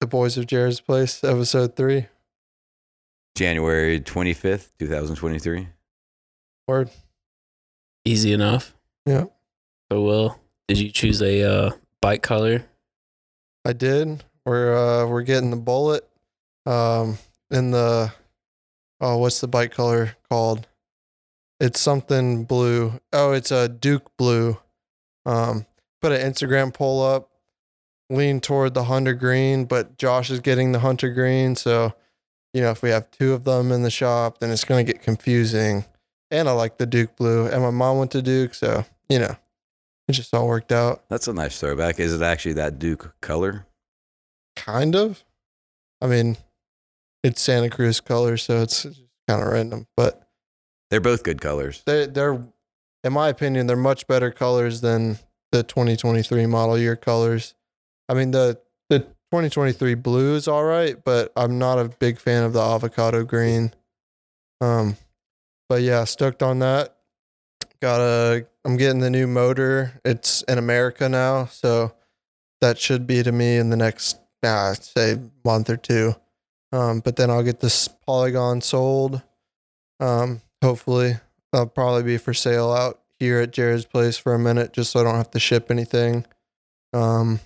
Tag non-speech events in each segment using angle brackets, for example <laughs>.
The Boys of Jarrod's Place, episode three. January 25th, 2023. Word. Easy enough. Yeah. So, Will, did you choose a uh, bike color? I did. We're uh we're getting the bullet. Um in the oh what's the bike color called? It's something blue. Oh, it's a Duke blue. Um put an Instagram poll up. Lean toward the hunter green, but Josh is getting the hunter green, so you know, if we have two of them in the shop, then it's gonna get confusing. And I like the Duke blue. And my mom went to Duke, so you know, it just all worked out. That's a nice throwback. Is it actually that Duke color? kind of. I mean, it's Santa Cruz color, so it's kind of random. But They're both good colors. they they're, in my opinion, they're much better colors than the 2023 model year colors. I mean the the 2023 blue is all right, but I'm not a big fan of the avocado green. Um, but yeah, stoked on that. Got a. I'm getting the new motor. It's in America now, so that should be to me in the next, nah, say month or two. Um, but then I'll get this Polygon sold. Um, hopefully, I'll probably be for sale out here at Jarrod's place for a minute, just so I don't have to ship anything. Um,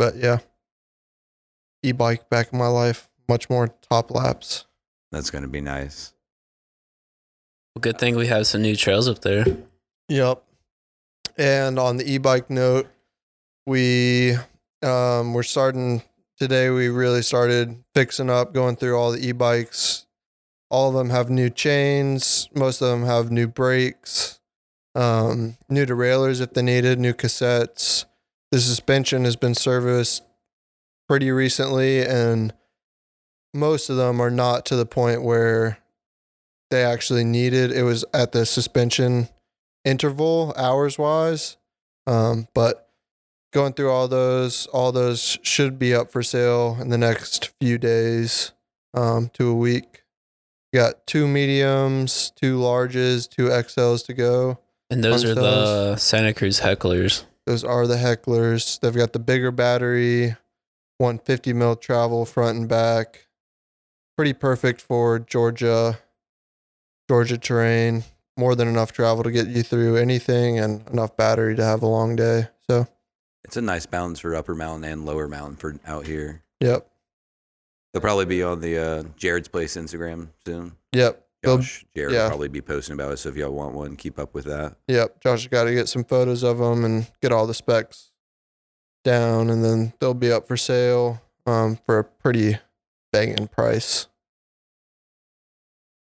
but yeah, e-bike back in my life, much more top laps. That's going to be nice. Well, good thing we have some new trails up there. Yep. And on the e-bike note, we um we're starting today we really started fixing up going through all the e-bikes. All of them have new chains, most of them have new brakes, um new derailleurs if they needed, new cassettes. The suspension has been serviced pretty recently and most of them are not to the point where they actually needed it was at the suspension interval hours wise. Um, but going through all those, all those should be up for sale in the next few days um, to a week. Got two mediums, two larges, two XLs to go. And those are the Santa Cruz hecklers. Those are the hecklers. They've got the bigger battery, 150 mil travel front and back. Pretty perfect for Georgia, Georgia terrain. More than enough travel to get you through anything, and enough battery to have a long day. So, It's a nice balance for upper mountain and lower mountain for out here. yep, They'll probably be on the uh, Jarrod's Place Instagram soon. yep, Josh, Jared yeah. will probably be posting about it. So if y'all want one, keep up with that. yep. Josh has got to get some photos of them and get all the specs down, and then they'll be up for sale um, for a pretty banging price.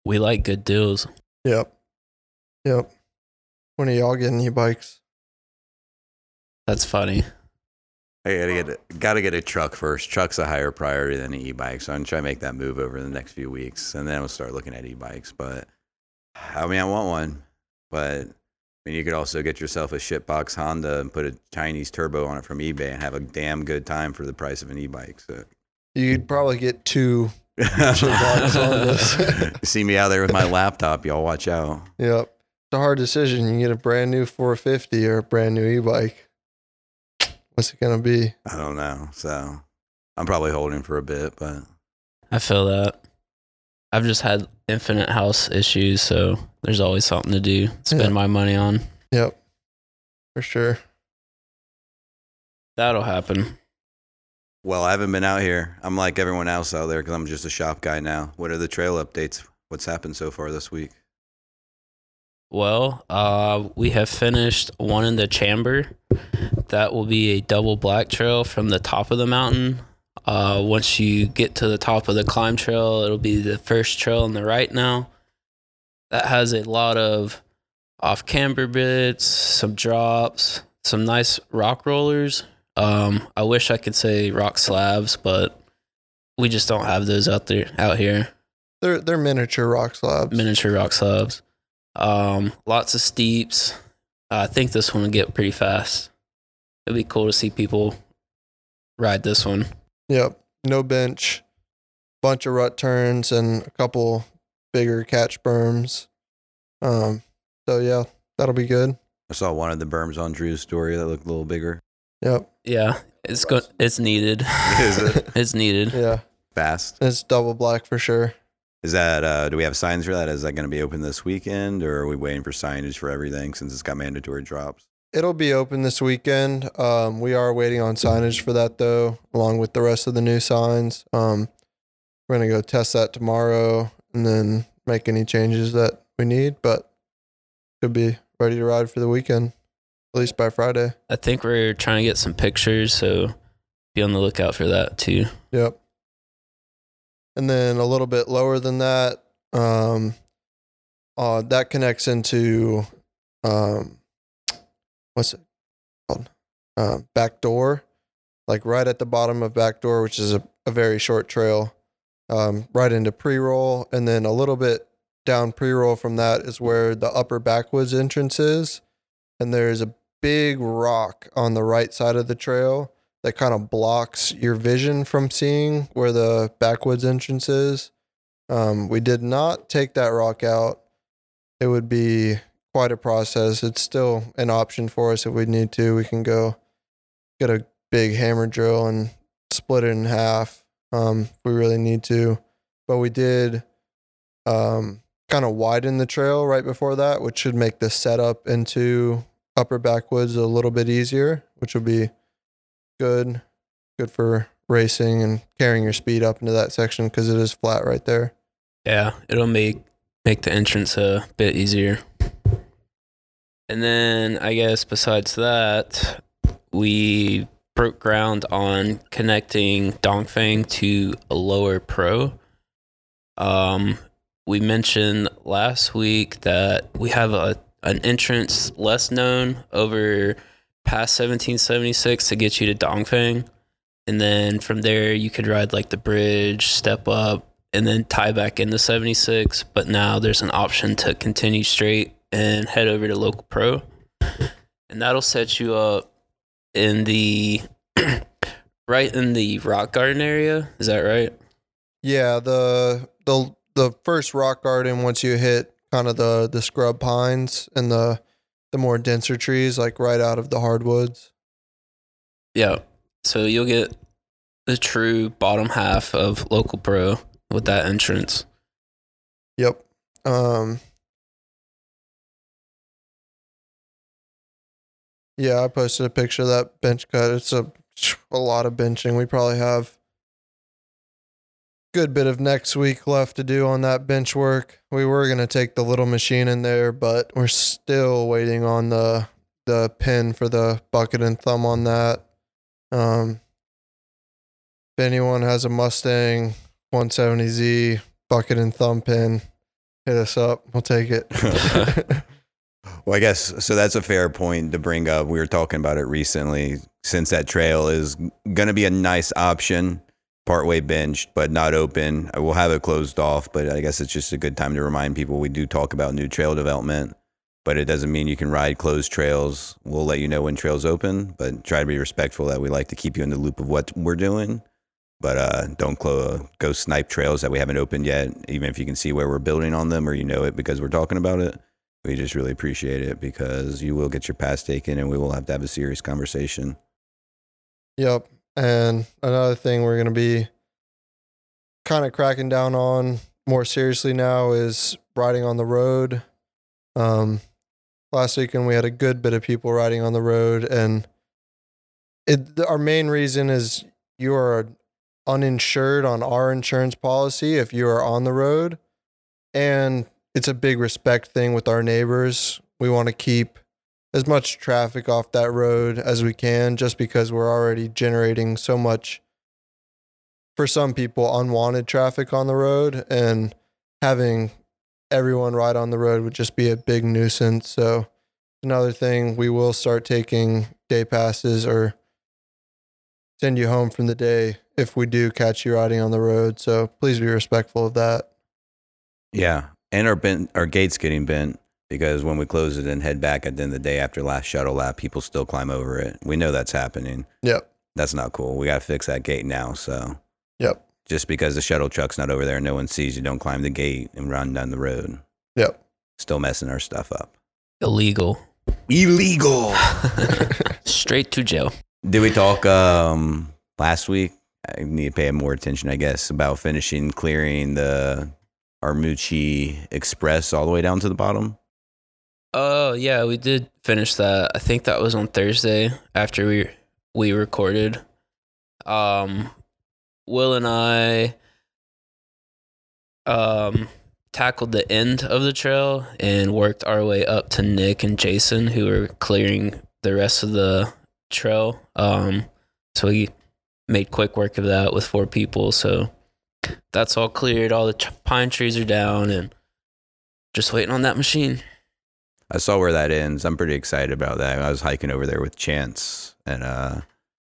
We like good deals. Yep, yep. When are y'all getting e-bikes? That's funny. I gotta get a, gotta get a truck first. Truck's a higher priority than an e-bike, so I'm trying to make that move over the next few weeks, and then we'll start looking at e-bikes. But I mean, I want one, but I mean, you could also get yourself a shitbox Honda and put a Chinese turbo on it from eBay and have a damn good time for the price of an e-bike. So. You'd probably get two. <laughs> <laughs> See me out there with my laptop, y'all. Watch out. Yep. It's a hard decision. You can get a brand new 450 or a brand new e-bike. What's it gonna be? I don't know. So I'm probably holding for a bit, but I feel that. I've just had infinite house issues, so there's always something to do. Spend Yeah. my money on. Yep. For sure. That'll happen. well, I haven't been out here. I'm like everyone else out there because I'm just a shop guy now. What are the trail updates? What's happened so far this week? Well, uh, we have finished one in the chamber. That will be a double black trail from the top of the mountain. Uh, once you get to the top of the climb trail, it'll be the first trail on the right now. That has a lot of off camber bits, some drops, some nice rock rollers. Um, I wish I could say rock slabs, but we just don't have those out there out here They're they're miniature rock slabs. miniature rock slabs. Um, lots of steeps. I think this one will get pretty fast. It'd be cool to see people ride this one. Yep. No bench. Bunch of rut turns and a couple bigger catch berms. Um. So yeah, that'll be good. I saw one of the berms on Drew's story that looked a little bigger. Yep. Yeah, It's go- It's needed. Is it <laughs> It's needed. Yeah, fast? it's double black for sure. Is that uh, do we have signs for that? Is that going to be open this weekend, or are we waiting for signage for everything since it's got mandatory drops? It'll be open this weekend. Um, we are waiting on signage for that though, along with the rest of the new signs. Um, we're gonna go test that tomorrow and then make any changes that we need, but should be ready to ride for the weekend, at least by Friday. I think we're trying to get some pictures, so be on the lookout for that too. Yep. And then a little bit lower than that, um, uh, that connects into, um, what's it called? Uh, back door, like right at the bottom of back door, which is a, a very short trail, um, right into pre roll. And then a little bit down pre roll from that is where the upper backwoods entrance is. And there's a big rock on the right side of the trail that kind of blocks your vision from seeing where the backwoods entrance is. Um, we did not take that rock out. It would be quite a process. It's still an option for us if we need to. We can go get a big hammer drill and split it in half um, if we really need to. But we did um, kind of widen the trail right before that, which should make the setup into upper backwoods a little bit easier, which will be good, good for racing and carrying your speed up into that section because it is flat right there. Yeah, it'll make make the entrance a bit easier. And then I guess besides that, we broke ground on connecting Dongfang to a local pro. Um, we mentioned last week that we have a an entrance less known over past 1776 to get you to Dongfang. And then from there, you could ride like the bridge, step up, and then tie back into 76. But now there's an option to continue straight and head over to local pro. And that'll set you up in the <clears throat> right in the rock garden area. Is that right? Yeah, the the the first rock garden once you hit kind of the the scrub pines and the the more denser trees like right out of the hardwoods. Yeah. So you'll get the true bottom half of local pro with that entrance. Yep. Um Yeah, I posted a picture of that bench cut. It's a a lot of benching. We probably have good bit of next week left to do on that bench work. We were gonna take the little machine in there, but we're still waiting on the the pin for the bucket and thumb on that. Um, if anyone has a Mustang 170Z bucket and thumb pin, hit us up. We'll take it. <laughs> <laughs> Well, I guess so. That's a fair point to bring up. We were talking about it recently. Since that trail is going to be a nice option, partway benched but not open, we'll have it closed off. But I guess it's just a good time to remind people we do talk about new trail development, but it doesn't mean you can ride closed trails. We'll let you know when trails open, but try to be respectful that we like to keep you in the loop of what we're doing. But uh, don't clo- go snipe trails that we haven't opened yet, even if you can see where we're building on them or you know it because we're talking about it we just really appreciate it because you will get your pass taken and we will have to have a serious conversation. Yep. And another thing we're going to be kind of cracking down on more seriously now is riding on the road. Um, last weekend we had a good bit of people riding on the road, and it our main reason is you are uninsured on our insurance policy if you are on the road, and it's a big respect thing with our neighbors. We want to keep as much traffic off that road as we can just because we're already generating so much for some people unwanted traffic on the road and having everyone ride on the road would just be a big nuisance. So another thing we will start taking day passes or send you home from the day if we do catch you riding on the road. So please be respectful of that. Yeah. And our bent, our gate's getting bent because when we close it and head back at the end of the day after last shuttle lap, people still climb over it. We know that's happening. Yep. That's not cool. We got to fix that gate now. So Yep. just because the shuttle truck's not over there, and no one sees you, don't climb the gate and run down the road. Yep. Still messing our stuff up. Illegal. Illegal. <laughs> <laughs> Straight to jail. Did we talk um last week? I need to pay more attention, I guess, about finishing clearing the Armucci Express all the way down to the bottom. Oh yeah, we did finish that. I think that was on Thursday after we we recorded. Um, Will and I um tackled the end of the trail and worked our way up to Nick and Jason, who were clearing the rest of the trail. Um, so we made quick work of that with four people. So that's all cleared. All the pine trees are down, and just waiting on that machine. I saw where that ends. I'm pretty excited about that. I was hiking over there with Chance, and uh,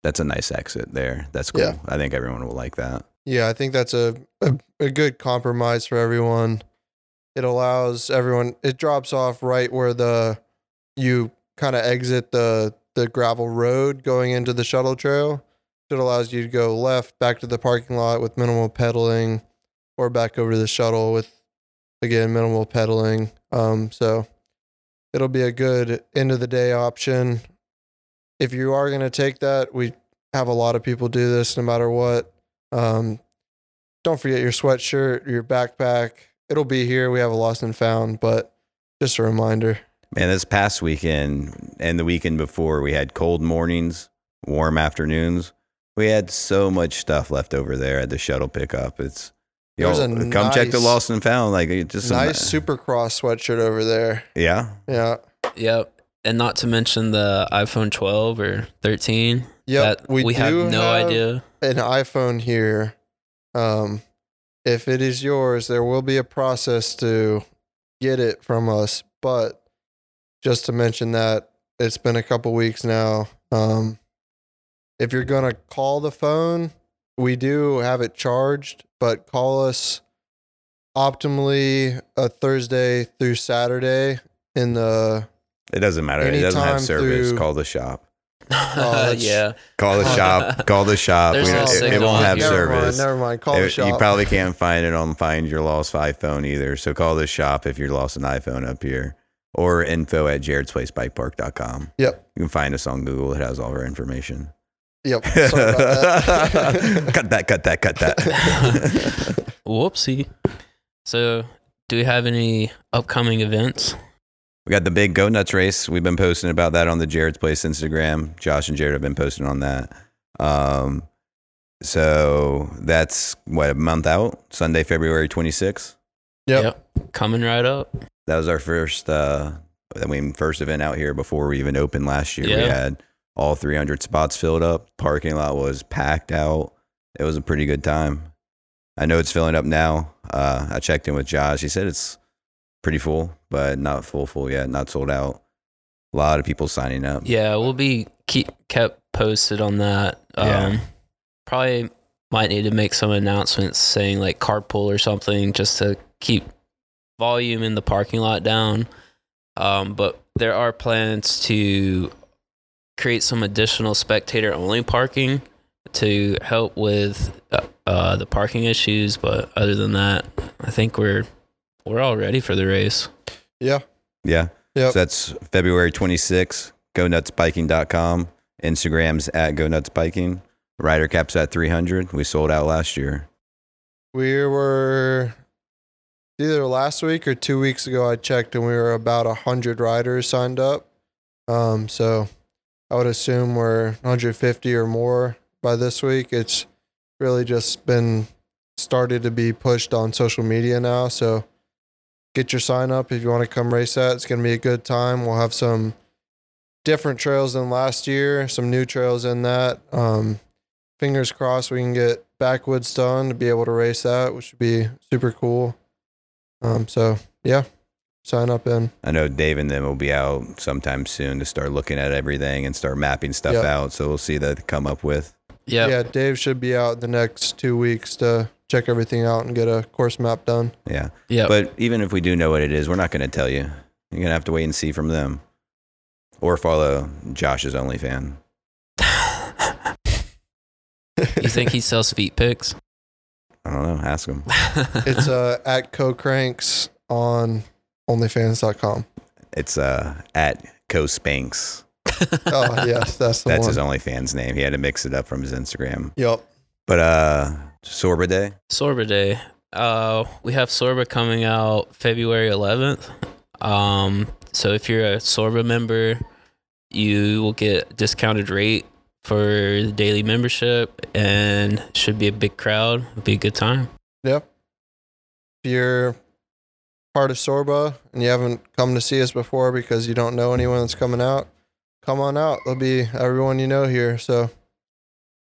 that's a nice exit there. That's cool. Yeah. I think everyone will like that. Yeah, I think that's a, a, a good compromise for everyone. It allows everyone it drops off right where the you kind of exit the the gravel road going into the shuttle trail. It allows you to go left back to the parking lot with minimal pedaling or back over to the shuttle with again minimal pedaling. Um so it'll be a good end of the day option. If you are going to take that, we have a lot of people do this no matter what. Um, don't forget your sweatshirt, your backpack. It'll be here. We have a lost and found, but just a reminder. Man, this past weekend and the weekend before, we had cold mornings, warm afternoons. We had so much stuff left over there at the shuttle pickup. It's you There's know, a come check the lost and found. Like it just nice Supercross sweatshirt over there. yeah. Yeah. Yep. And not to mention the iPhone 12 or 13. Yep. that we, have do no idea. An iPhone here. Um, if it is yours, there will be a process to get it from us. But just to mention that it's been a couple weeks now. Um, if you're gonna call the phone, we do have it charged, but call us optimally a Thursday through Saturday in the It doesn't matter. It doesn't have service. through- Call the shop. <laughs> that's- yeah. Call the shop. Call the shop. We no it, it won't have here. never mind, service. never mind. Call the It- shop. You probably can't find it on Find Your Lost iPhone either. So call the shop if you lost an iPhone up here. Or info at jarrodsplacebikepark.com. Yep. You can find us on Google. It has all our information. Yep. Sorry about that. <laughs> cut that, cut that, cut that. <laughs> Whoopsie. So, do we have any upcoming events? we got the big Go Nuts race. We've been posting about that on the Jarrod's Place Instagram. Josh and Jared have been posting on that. Um, so that's what, a month out? Sunday, February 26th. Yep. Coming right up. That was our first, uh, I mean, first event out here before we even opened last year. We had all 300 spots filled up. Parking lot was packed out. It was a pretty good time. I know it's filling up now. Uh, I checked in with Josh. He said it's pretty full, but not full full yet. Not sold out. A lot of people signing up. Yeah, we'll be keep kept posted on that. Yeah. Um, probably might need to make some announcements saying like carpool or something just to keep volume in the parking lot down. Um, but there are plans to create some additional spectator only parking to help with uh, uh, the parking issues. But other than that, I think we're we're all ready for the race. Yeah. Yeah. Yep. So that's February 26th. GoNutsBiking.com. Instagram's at GoNutsBiking. Rider caps at 300. We sold out last year. We were either last week or two weeks ago. I checked, and we were about a hundred riders signed up. Um, so I would assume we're 150 or more by this week. It's really just been started to be pushed on social media now. So get your sign up if you want to come race that. It's going to be a good time. We'll have some different trails than last year, some new trails in that. Um, fingers crossed we can get backwoods done to be able to race that, which would be super cool. Um, so yeah, sign up in. I know Dave and them will be out sometime soon to start looking at everything and start mapping stuff Yep. out. So we'll see that they come up with. Yeah. Yeah, Dave should be out the next two weeks to check everything out and get a course map done. Yeah. Yeah. But even if we do know what it is, we're not going to tell you. You're going to have to wait and see from them. Or follow Josh's OnlyFan. <laughs> you think he sells feet pics? I don't know. Ask him. <laughs> It's uh, at co-cranks on onlyfans.com. It's uh, at Co Spanks. <laughs> Oh yes, that's the That's one. his OnlyFans name. He had to mix it up from his Instagram. Yep. But uh, Sorba Day. Sorba Day. Uh, we have Sorba coming out February 11th. Um, so if you're a Sorba member, you will get discounted rate for the daily membership, and should be a big crowd. It'll be a good time. Yep. If you're part of Sorba and you haven't come to see us before because you don't know anyone that's coming out, come on out. There'll be everyone you know here. So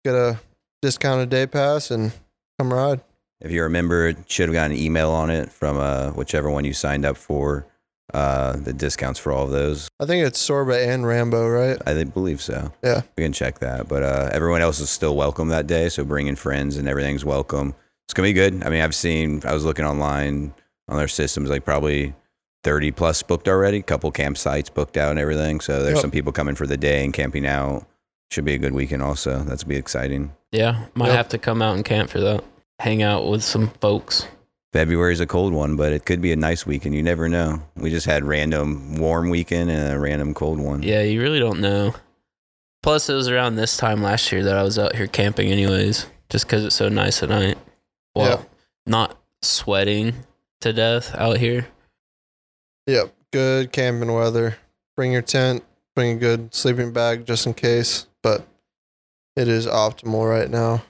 get a discounted day pass and come ride. If you're a member, it should have gotten an email on it from uh, whichever one you signed up for. Uh, the discounts for all of those. I think it's Sorba and Rambo, right? I believe so. Yeah. We can check that. But uh, everyone else is still welcome that day. So bring in friends and everything's welcome. It's going to be good. I mean, I've seen, I was looking online on their systems, like probably 30 plus booked already, couple campsites booked out and everything. So there's Yep. some people coming for the day and camping out. Should be a good weekend also. That's be exciting. Yeah, might Yep. have to come out and camp for that. Hang out with some folks. February's a cold one, but it could be a nice weekend. You never know. We just had random warm weekend and a random cold one. Yeah, you really don't know. Plus, it was around this time last year that I was out here camping, anyways, just because it's so nice at night. Well, Yeah. not sweating to death out here. Yep. Good camping weather. Bring your tent, bring a good sleeping bag just in case, but it is optimal right now.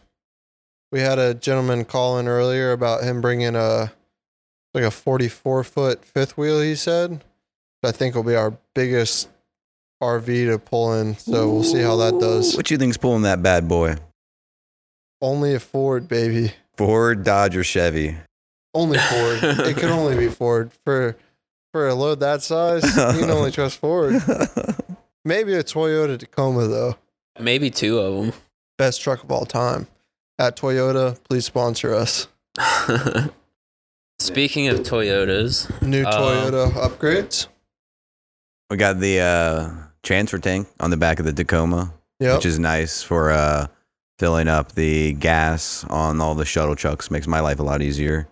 We had a gentleman call in earlier about him bringing a like a 44 foot fifth wheel, he said. I think will be our biggest RV to pull in. So we'll see how that does. What you think's pulling that bad boy? Only a Ford, baby. Ford, Dodge, or Chevy? Only <laughs> Ford. it could only be Ford. For for a load that size, you can only trust Ford. <laughs> Maybe a Toyota Tacoma though. Maybe two of them. Best truck of all time. At Toyota, please sponsor us. <laughs> Speaking of Toyotas, New Uh, Toyota upgrades. we got the uh, transfer tank on the back of the Tacoma, Yep. which is nice for uh, filling up the gas on all the shuttle trucks. Makes my life a lot easier.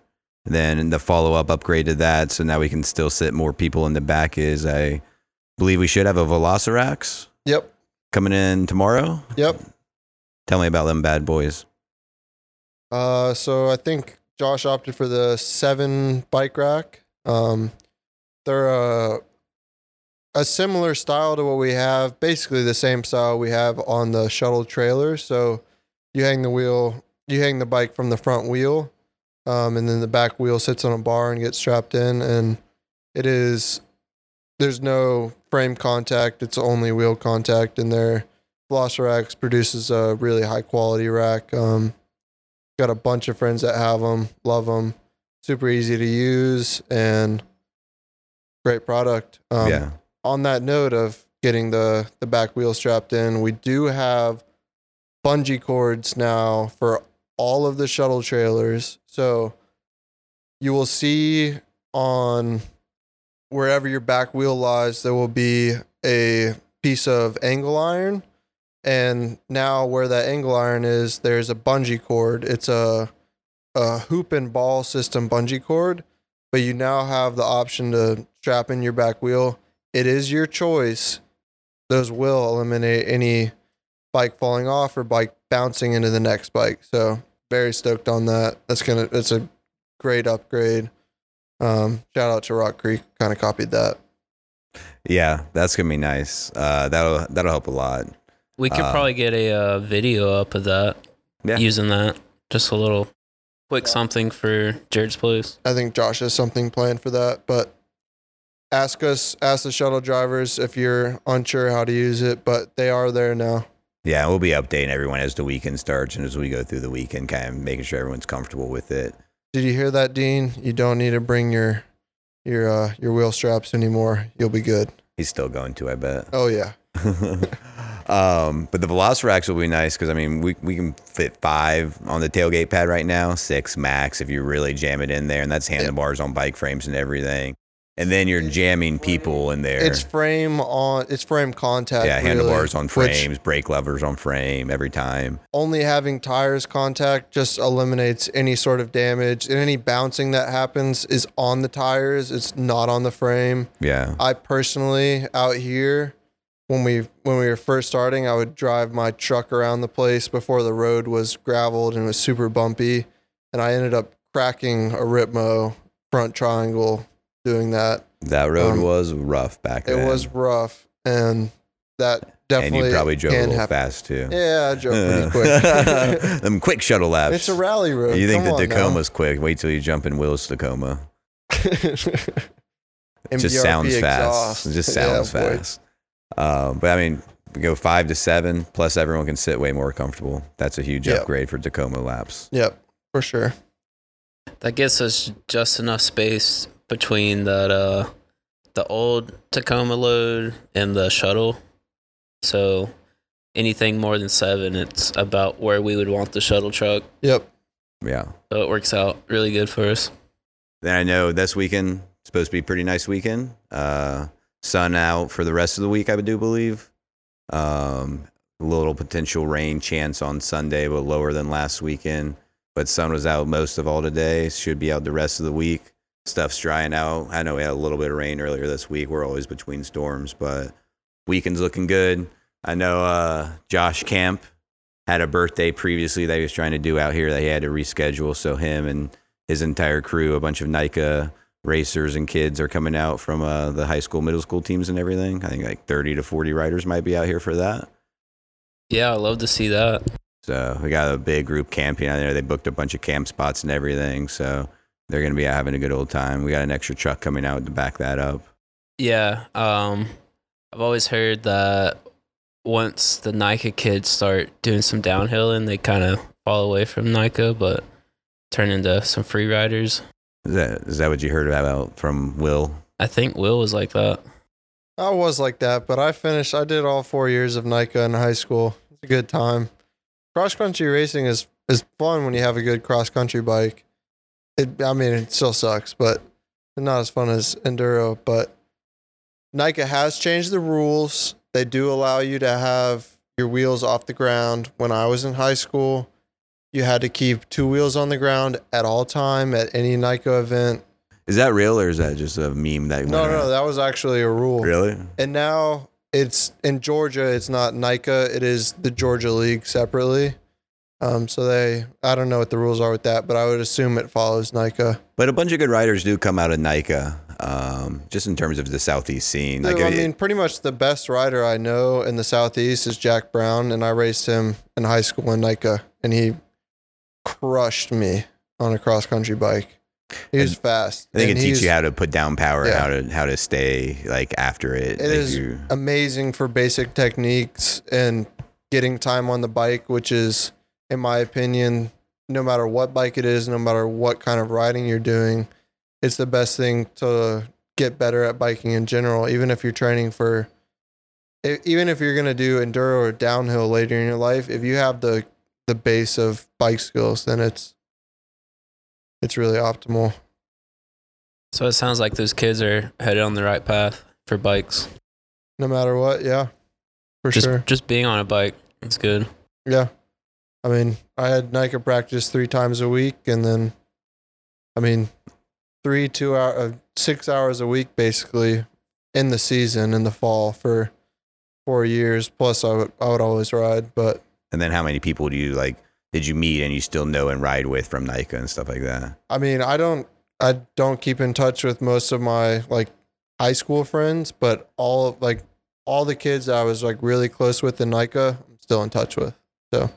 Then the follow up upgrade to that, so now we can still sit more people in the back. Is I believe we should have a Velocirax Yep. coming in tomorrow. Yep. Tell me about them bad boys. Uh, so I think Josh opted for the seven bike rack. Um, they're a a similar style to what we have, basically the same style we have on the shuttle trailer. So you hang the wheel, you hang the bike from the front wheel, um, and then the back wheel sits on a bar and gets strapped in, and it is there's no frame contact; it's only wheel contact, and their Velocirax produces a really high quality rack. Um, got a bunch of friends that have them, love them, super easy to use, and great product. Um, yeah. On that note of getting the the back wheel strapped in, we do have bungee cords now for all of the shuttle trailers. So you will see on wherever your back wheel lies, there will be a piece of angle iron. And now where that angle iron is, there's a bungee cord. It's a a hoop and ball system bungee cord, but you now have the option to strap in your back wheel. It is your choice. Those will eliminate any bike falling off or bike bouncing into the next bike. So very stoked on that. That's gonna it's a great upgrade. Um, shout out to Rock Creek, kind of copied that. Yeah, that's gonna be nice. Uh, that'll that'll help a lot. we could Uh, probably get a uh, video up of that Yeah. using that. Just a little quick something for Jarrod's place. I think Josh has something planned for that, but ask us, ask the shuttle drivers if you're unsure how to use it, but they are there now. Yeah, we'll be updating everyone as the weekend starts and as we go through the weekend, kind of making sure everyone's comfortable with it. Did you hear that, Dean? You don't need to bring your your uh, your wheel straps anymore. You'll be good. He's still going to, I bet. Oh yeah, <laughs> um, but the Velocirax will be nice because I mean we we can fit five on the tailgate pad right now, six max if you really jam it in there, and that's handlebars on bike frames and everything. And then you're jamming people in there. it's frame on. It's frame contact. yeah, really, handlebars on frames, brake levers on frame every time. only having tires contact just eliminates any sort of damage and any bouncing that happens is on the tires. It's not on the frame. Yeah, I personally out here when we when we were first starting, I would drive my truck around the place before the road was graveled and it was super bumpy, and I ended up cracking a Ripmo front triangle doing that. That road Um, was rough back It then. It was rough, and that definitely and definitely you probably drove a can little happen. fast too. Yeah, I drove pretty <laughs> quick. <laughs> Them quick shuttle laps. it's a rally road. you think Come the on now. Tacoma's quick? Wait till you jump in Will's Tacoma. <laughs> It just sounds exhaust. fast. It just sounds boy. fast. Um, but I mean, we go five to seven. Plus, everyone can sit way more comfortable. That's a huge Yep. upgrade for Tacoma laps. Yep, for sure. That gives us just enough space between that uh the old Tacoma load and the shuttle. So anything more than seven, it's about where we would want the shuttle truck. Yep. Yeah. So it works out really good for us. Then I know this weekend supposed to be a pretty nice weekend. Uh, sun out for the rest of the week, I do believe. Um, a little potential rain chance on Sunday, but lower than last weekend. But sun was out most of all today. Should be out the rest of the week. Stuff's drying out. I know we had a little bit of rain earlier this week. We're always between storms, but weekend's looking good. I know uh, Josh Camp had a birthday previously that he was trying to do out here that he had to reschedule. So him and his entire crew, a bunch of NICA racers and kids are coming out from uh, the high school, middle school teams and everything. I think like 30 to 40 riders might be out here for that. Yeah, I love to see that. So we got a big group camping out there. They booked a bunch of camp spots and everything. So they're going to be having a good old time. We got an extra truck coming out to back that up. Yeah. Um I've always heard that once the NICA kids start doing some downhill and they kind of fall away from NICA, but turn into some free riders. Is that, is that what you heard about from Will? I think Will was like that. I was like that, but I finished. I did all four years of NICA in high school. It's a good time. Cross country racing is is fun when you have a good cross country bike. It, I mean, it still sucks, but not as fun as enduro. But NICA has changed the rules. They do allow you to have your wheels off the ground. When I was in high school, you had to keep two wheels on the ground at all time at any NICA event. Is that real or is that just a meme that No, no, that was actually a rule. Really? And now it's in Georgia. It's not NICA. It is the Georgia League separately. Um, so they, I don't know what the rules are with that, but I would assume it follows NICA. But a bunch of good riders do come out of NICA, um, just in terms of the Southeast scene. Like, I mean, pretty much the best rider I know in the Southeast is Jack Brown, and I raced him in high school in NICA, and he crushed me on a cross country bike. He was fast. I think and it teaches you how to put down power, Yeah. how to how to stay like after it. It like is you- amazing for basic techniques and getting time on the bike, which is, in my opinion, no matter what bike it is, no matter what kind of riding you're doing, it's the best thing to get better at biking in general. Even if you're training for, even if you're gonna do enduro or downhill later in your life, if you have the the base of bike skills, then it's it's really optimal. So it sounds like those kids are headed on the right path for bikes. No matter what, yeah, for Just sure. just being on a bike, it's good. Yeah. I mean, I had NICA practice three times a week, and then, I mean, three, two hour, uh, six hours a week basically in the season in the fall for four years. Plus, I would, I would always ride, but and then how many people do you like? Did you meet and you still know and ride with from NICA and stuff like that? I mean, I don't, I don't keep in touch with most of my like high school friends, but all like all the kids that I was like really close with in NICA, I'm still in touch with. So,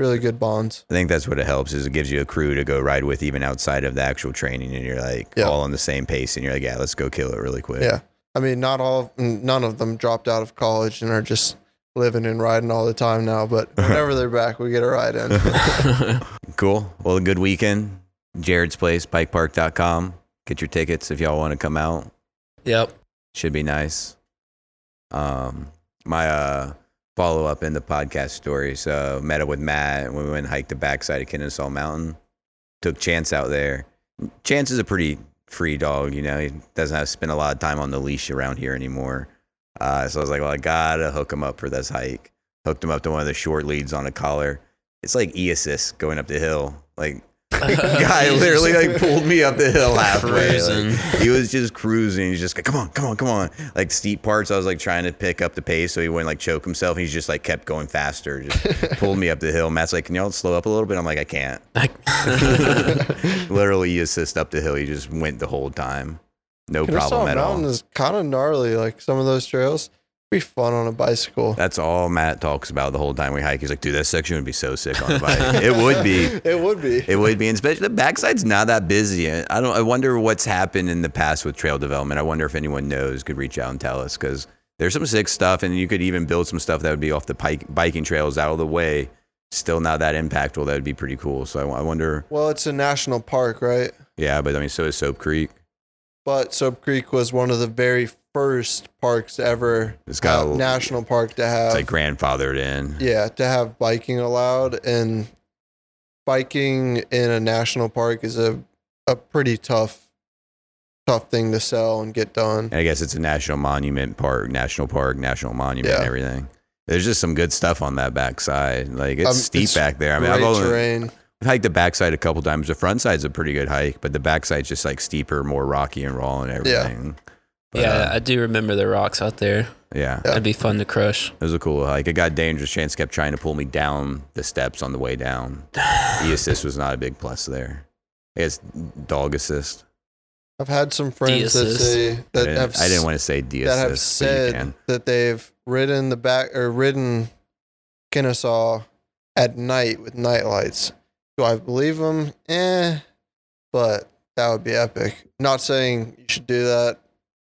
really good bonds. I think that's what it helps is it gives you a crew to go ride with even outside of the actual training, and you're like Yeah. all on the same pace, and you're like, yeah, let's go kill it really quick. Yeah. I mean, not all, none of them dropped out of college and are just living and riding all the time now. But <laughs> whenever they're back, we get a ride in. <laughs> Cool. Well, a good weekend. Jarrod's Place, bikepark.com. Get your tickets if y'all want to come out. yep. Should be nice. Um, my uh, follow up in the podcast story. So met up with Matt we went and hiked the backside of Kennesaw Mountain. Took Chance out there. Chance is a pretty free dog, you know. He doesn't have to spend a lot of time on the leash around here anymore. Uh, so I was like, well, I gotta hook him up for this hike. Hooked him up to one of the short leads on a collar. It's like e assist going up the hill. Like <laughs> guy literally like pulled me up the hill halfway. Like, he was just cruising. He's just like, come on, come on, come on. Like steep parts, I was like trying to pick up the pace so he wouldn't like choke himself. He's just like kept going faster. Just <laughs> pulled me up the hill. Matt's like, can y'all slow up a little bit? I'm like, I can't. <laughs> literally, you assist up the hill. He just went the whole time. No Kennesaw problem at Mountain all. is kind of gnarly. Like some of those trails, be fun on a bicycle. That's all Matt talks about the whole time we hike. He's like, dude, that section would be so sick on a bike. <laughs> it would be. It would be. It would be, and especially the backside's not that busy. I don't. I wonder what's happened in the past with trail development. I wonder if anyone knows could reach out and tell us because there's some sick stuff, and you could even build some stuff that would be off the pike, biking trails out of the way. Still not that impactful. That would be pretty cool. So I, I wonder. well, it's a national park, right? Yeah, but I mean, so is Sope Creek. But Sope Creek was one of the very first parks ever It's got uh, a- national park to have It's like grandfathered in. yeah to have biking allowed and biking in a national park is a a pretty tough tough thing to sell and get done. And I guess it's a national monument park, national park, national monument, and Yeah. everything. There's just some good stuff on that backside. Like it's Um, steep it's back there. I mean, I've only, terrain. I've hiked the backside a couple times. The front side's a pretty good hike, but the backside's just like steeper, more rocky and raw and everything. But, yeah, uh, I do remember the rocks out there. yeah. Yeah. That'd be fun to crush. It was a cool hike. It got dangerous. Chance kept trying to pull me down the steps on the way down. <sighs> E assist was not a big plus there. It's dog assist. I've had some friends that De-assist. say that didn't, have I didn't want to say D that have assist, but you said that they've ridden the back or ridden Kennesaw at night with night lights. Do I believe them? Eh, but that would be epic. Not saying you should do that,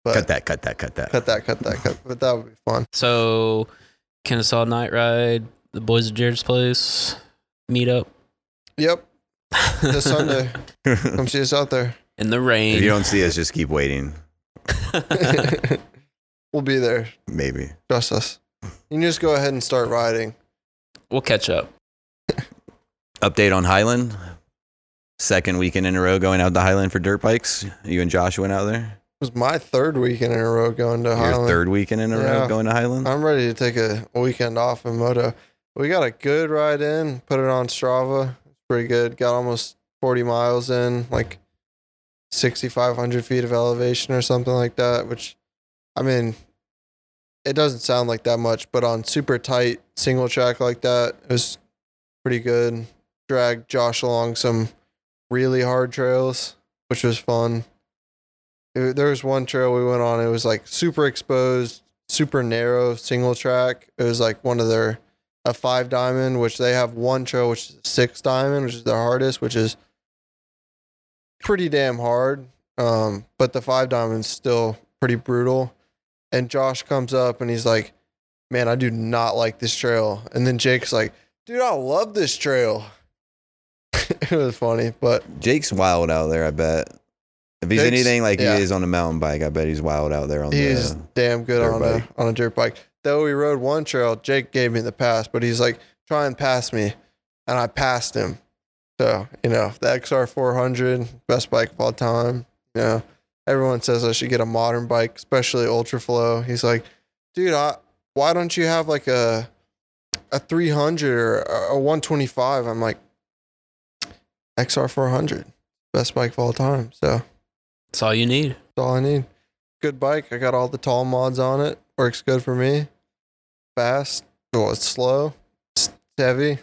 but Cut that, cut that, cut that. cut that, cut that, cut. But that would be fun. So, Kennesaw Night Ride, the boys at Jarrod's place, meet up Yep, this <laughs> Sunday. Come see us out there. in the rain. if you don't see us, just keep waiting. <laughs> we'll be there. Maybe. Trust us. You can just go ahead and start riding. we'll catch up. <laughs> Update on Highland. Second weekend in a row going out to Highland for dirt bikes. You and Josh went out there. Was my third weekend in a row going to Highland. Your Highland. third weekend in a row going to Highland. I'm ready to take a weekend off in moto. We got a good ride in, put it on Strava. It's pretty good. Got almost 40 miles in, like 6,500 feet of elevation or something like that, which, I mean, it doesn't sound like that much, but on super tight single track like that, it was pretty good. Dragged Josh along some really hard trails, which was fun. It- there was one trail we went on, it was like super exposed, super narrow single track. It was like one of their a five diamond, which they have one trail which is a six diamond, which is their hardest, which is pretty damn hard. Um, but the five diamond's still pretty brutal. And Josh comes up and he's like, Man, I do not like this trail. And then Jake's like, Dude, I love this trail. <laughs> it was funny, but Jake's wild out there, I bet. If he's Jake's- anything like yeah. he is on a mountain bike, I bet he's wild out there on He's the. damn good on bike. a on a dirt bike. Though we rode one trail, Jake gave me the pass, but he's like, try and pass me. And I passed him. So, you know, the XR four hundred, best bike of all time. You know, everyone says I should get a modern bike, especially Ultra Flow. He's like, dude, I, why don't you have like a a three hundred or a one twenty five? I'm like, XR four hundred, best bike of all time. So That's all you need. that's all I need. Good bike. I got all the tall mods on it. Works good for me. Fast. Well, it's slow. It's heavy.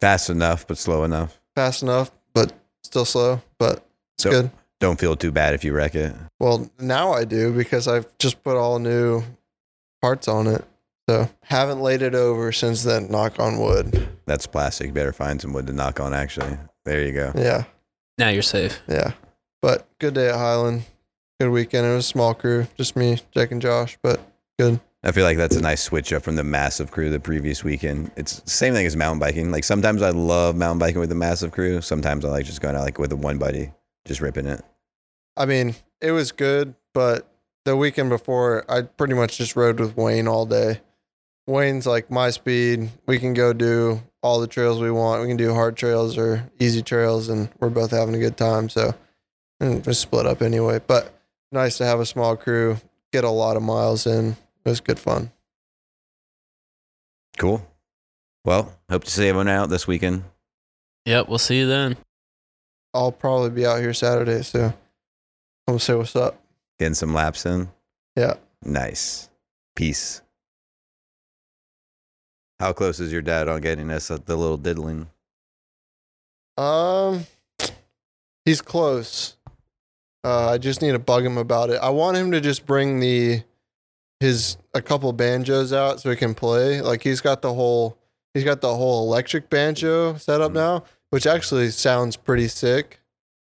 Fast enough, but slow enough. Fast enough, but still slow. But it's So- good. Don't feel too bad if you wreck it. Well, now I do because I've just put all new parts on it. So haven't laid it over since then. Knock on wood. That's plastic. Better find some wood to knock on, actually. There you go. Yeah, Now you're safe. yeah. But good day at Highland. Good weekend. It was a small crew, just me, Jake, and Josh. But good. I feel like that's a nice switch up from the massive crew the previous weekend. It's the same thing as mountain biking. Like sometimes I love mountain biking with a massive crew. Sometimes I like just going out like with a one buddy, just ripping it. I mean, it was good, but the weekend before, I pretty much just rode with Wayne all day. Wayne's like my speed. We can go do all the trails we want. We can do hard trails or easy trails, and we're both having a good time. So, and we split up anyway. But nice to have a small crew, get a lot of miles in. It was good fun. Cool. Well, hope to see everyone out this weekend. Yep, we'll see you then. I'll probably be out here Saturday, so I'm gonna say what's up. Getting some laps in. Yeah. Nice. Peace. How close is your dad on getting us the little diddling? Um, he's close. Uh, I just need to bug him about it. I want him to just bring the his a couple banjos out so he can play. Like he's got the whole he's got the whole electric banjo set up Mhm. now, which actually sounds pretty sick.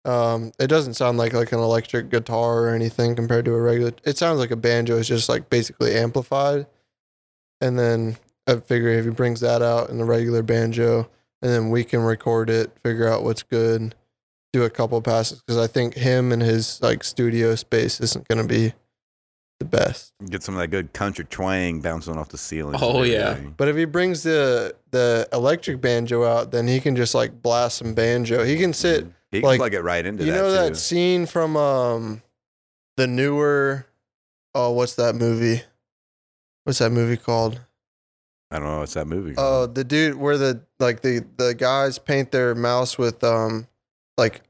Um, it doesn't sound like like an electric guitar or anything compared to a regular. It sounds like a banjo is just like basically amplified. And then I figure if he brings that out in the regular banjo, and then we can record it, figure out what's good, do a couple passes because I think him and his like studio space isn't going to be the best. Get some of that good country twang bouncing off the ceiling. and Oh, yeah. But if he brings the the electric banjo out, then he can just like blast some banjo. He can sit. He can like, plug it right into You that. know too. that scene from um the newer oh what's that movie? What's that movie called? I don't know. What's that movie? Oh, called? the dude where the like the the guys paint their mouse with um like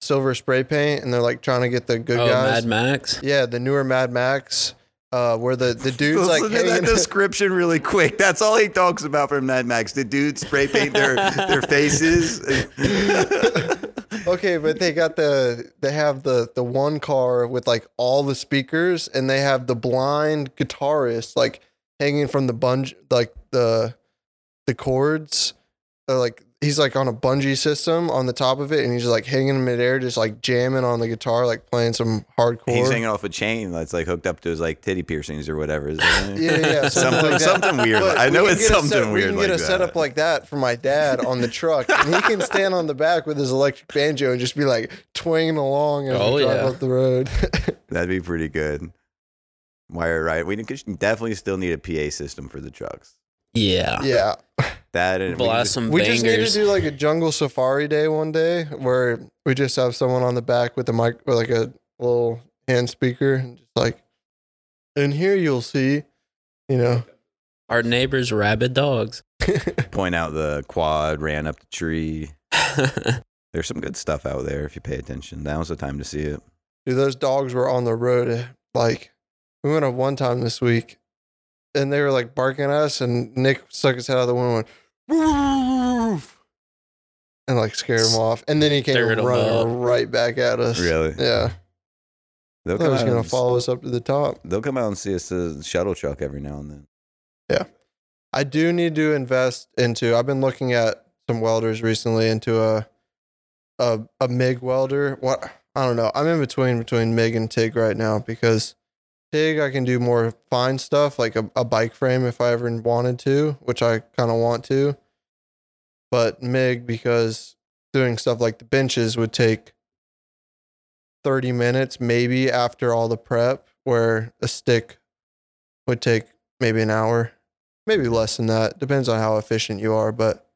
silver spray paint and they're like trying to get the good oh, guys. Mad Max. Yeah, the newer Mad Max, uh, where the the <laughs> dude's like Listen to that description really quick. That's all he talks about from Mad Max. The dudes spray paint their their <laughs> faces. <laughs> okay, but they got the they have the the one car with like all the speakers, and they have the blind guitarist like hanging from the bunge like the the cords, uh, like he's like on a bungee system on the top of it, and he's just like hanging in midair, just like jamming on the guitar, like playing some hardcore. He's hanging off a chain that's like hooked up to his like titty piercings or whatever. Isn't? <laughs> Yeah, yeah, something something like something weird. But I know can it's something set- weird. We can get like a setup like that for my dad on the truck, and he can stand on the back with his electric banjo and just be like twanging along as Oh, we drive yeah. up the road. <laughs> That'd be pretty good. Wire right. We definitely still need a PA system for the trucks. Yeah. yeah, That and we can Blast just- some we bangers. just need to do like a jungle safari day one day where we just have someone on the back with a mic or like a little hand speaker, and just like, and here you'll see, you know, Our neighbors' rabid dogs. <laughs> point out the quad ran up the tree. <laughs> There's some good stuff out there if you pay attention. Now's the time to see it. Dude, those dogs were on the road. eh, Like, we went up one time this week and they were like barking at us, and Nick stuck his head out of the window and went, "Woof," and like scared him off. And then he came Stirred 'em running right back at us. Really? Yeah. They'll I thought he was going to follow us up to the top. They'll come out and see us uh, the shuttle truck every now and then. Yeah. I do need to invest into, I've been looking at some welders recently into a, a, a MIG welder. What? I don't know. I'm in between between MIG and TIG right now because TIG I can do more fine stuff like a, a bike frame if I ever wanted to, which I kind of want to. But MIG because doing stuff like the benches would take 30 minutes maybe after all the prep where a stick would take maybe an hour, maybe less than that. Depends on how efficient you are, but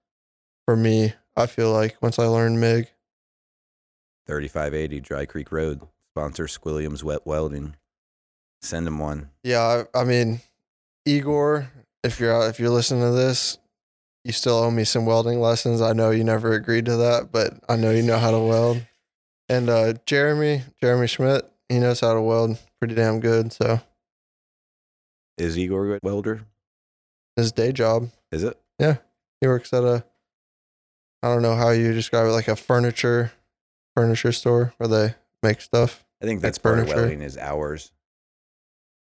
for me, I feel like once I learn MIG, 3580 Dry Creek Road. Sponsor Squilliam's Wet Welding. Send him one. Yeah, I, I mean, Igor, if you're out, if you're listening to this, you still owe me some welding lessons. I know you never agreed to that, but I know you know how to weld. And uh, Jeremy, Jeremy Schmidt, he knows how to weld pretty damn good. So Is Igor a good welder? his day job, Is it? Yeah, he works at a, I don't know how you describe it, like a furniture, furniture store where they make stuff. I think that's Like part of furniture. welding is hours.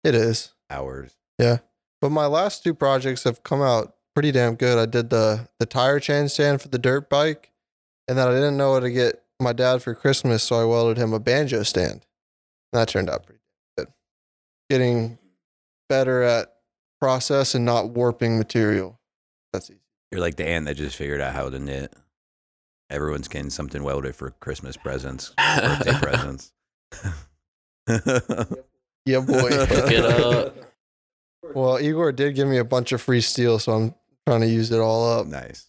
It is. Hours. Yeah. But my last two projects have come out pretty damn good. I did the the tire chain stand for the dirt bike, and then I didn't know what to get my dad for Christmas, so I welded him a banjo stand. And that turned out pretty good. Getting better at process and not warping material. That's easy. You're like the ant that just figured out how to knit. Everyone's getting something welded for Christmas presents, birthday <laughs> presents. <laughs> Yeah, boy. <laughs> Hook it up. well, Igor did give me a bunch of free steel, so I'm trying to use it all up. nice.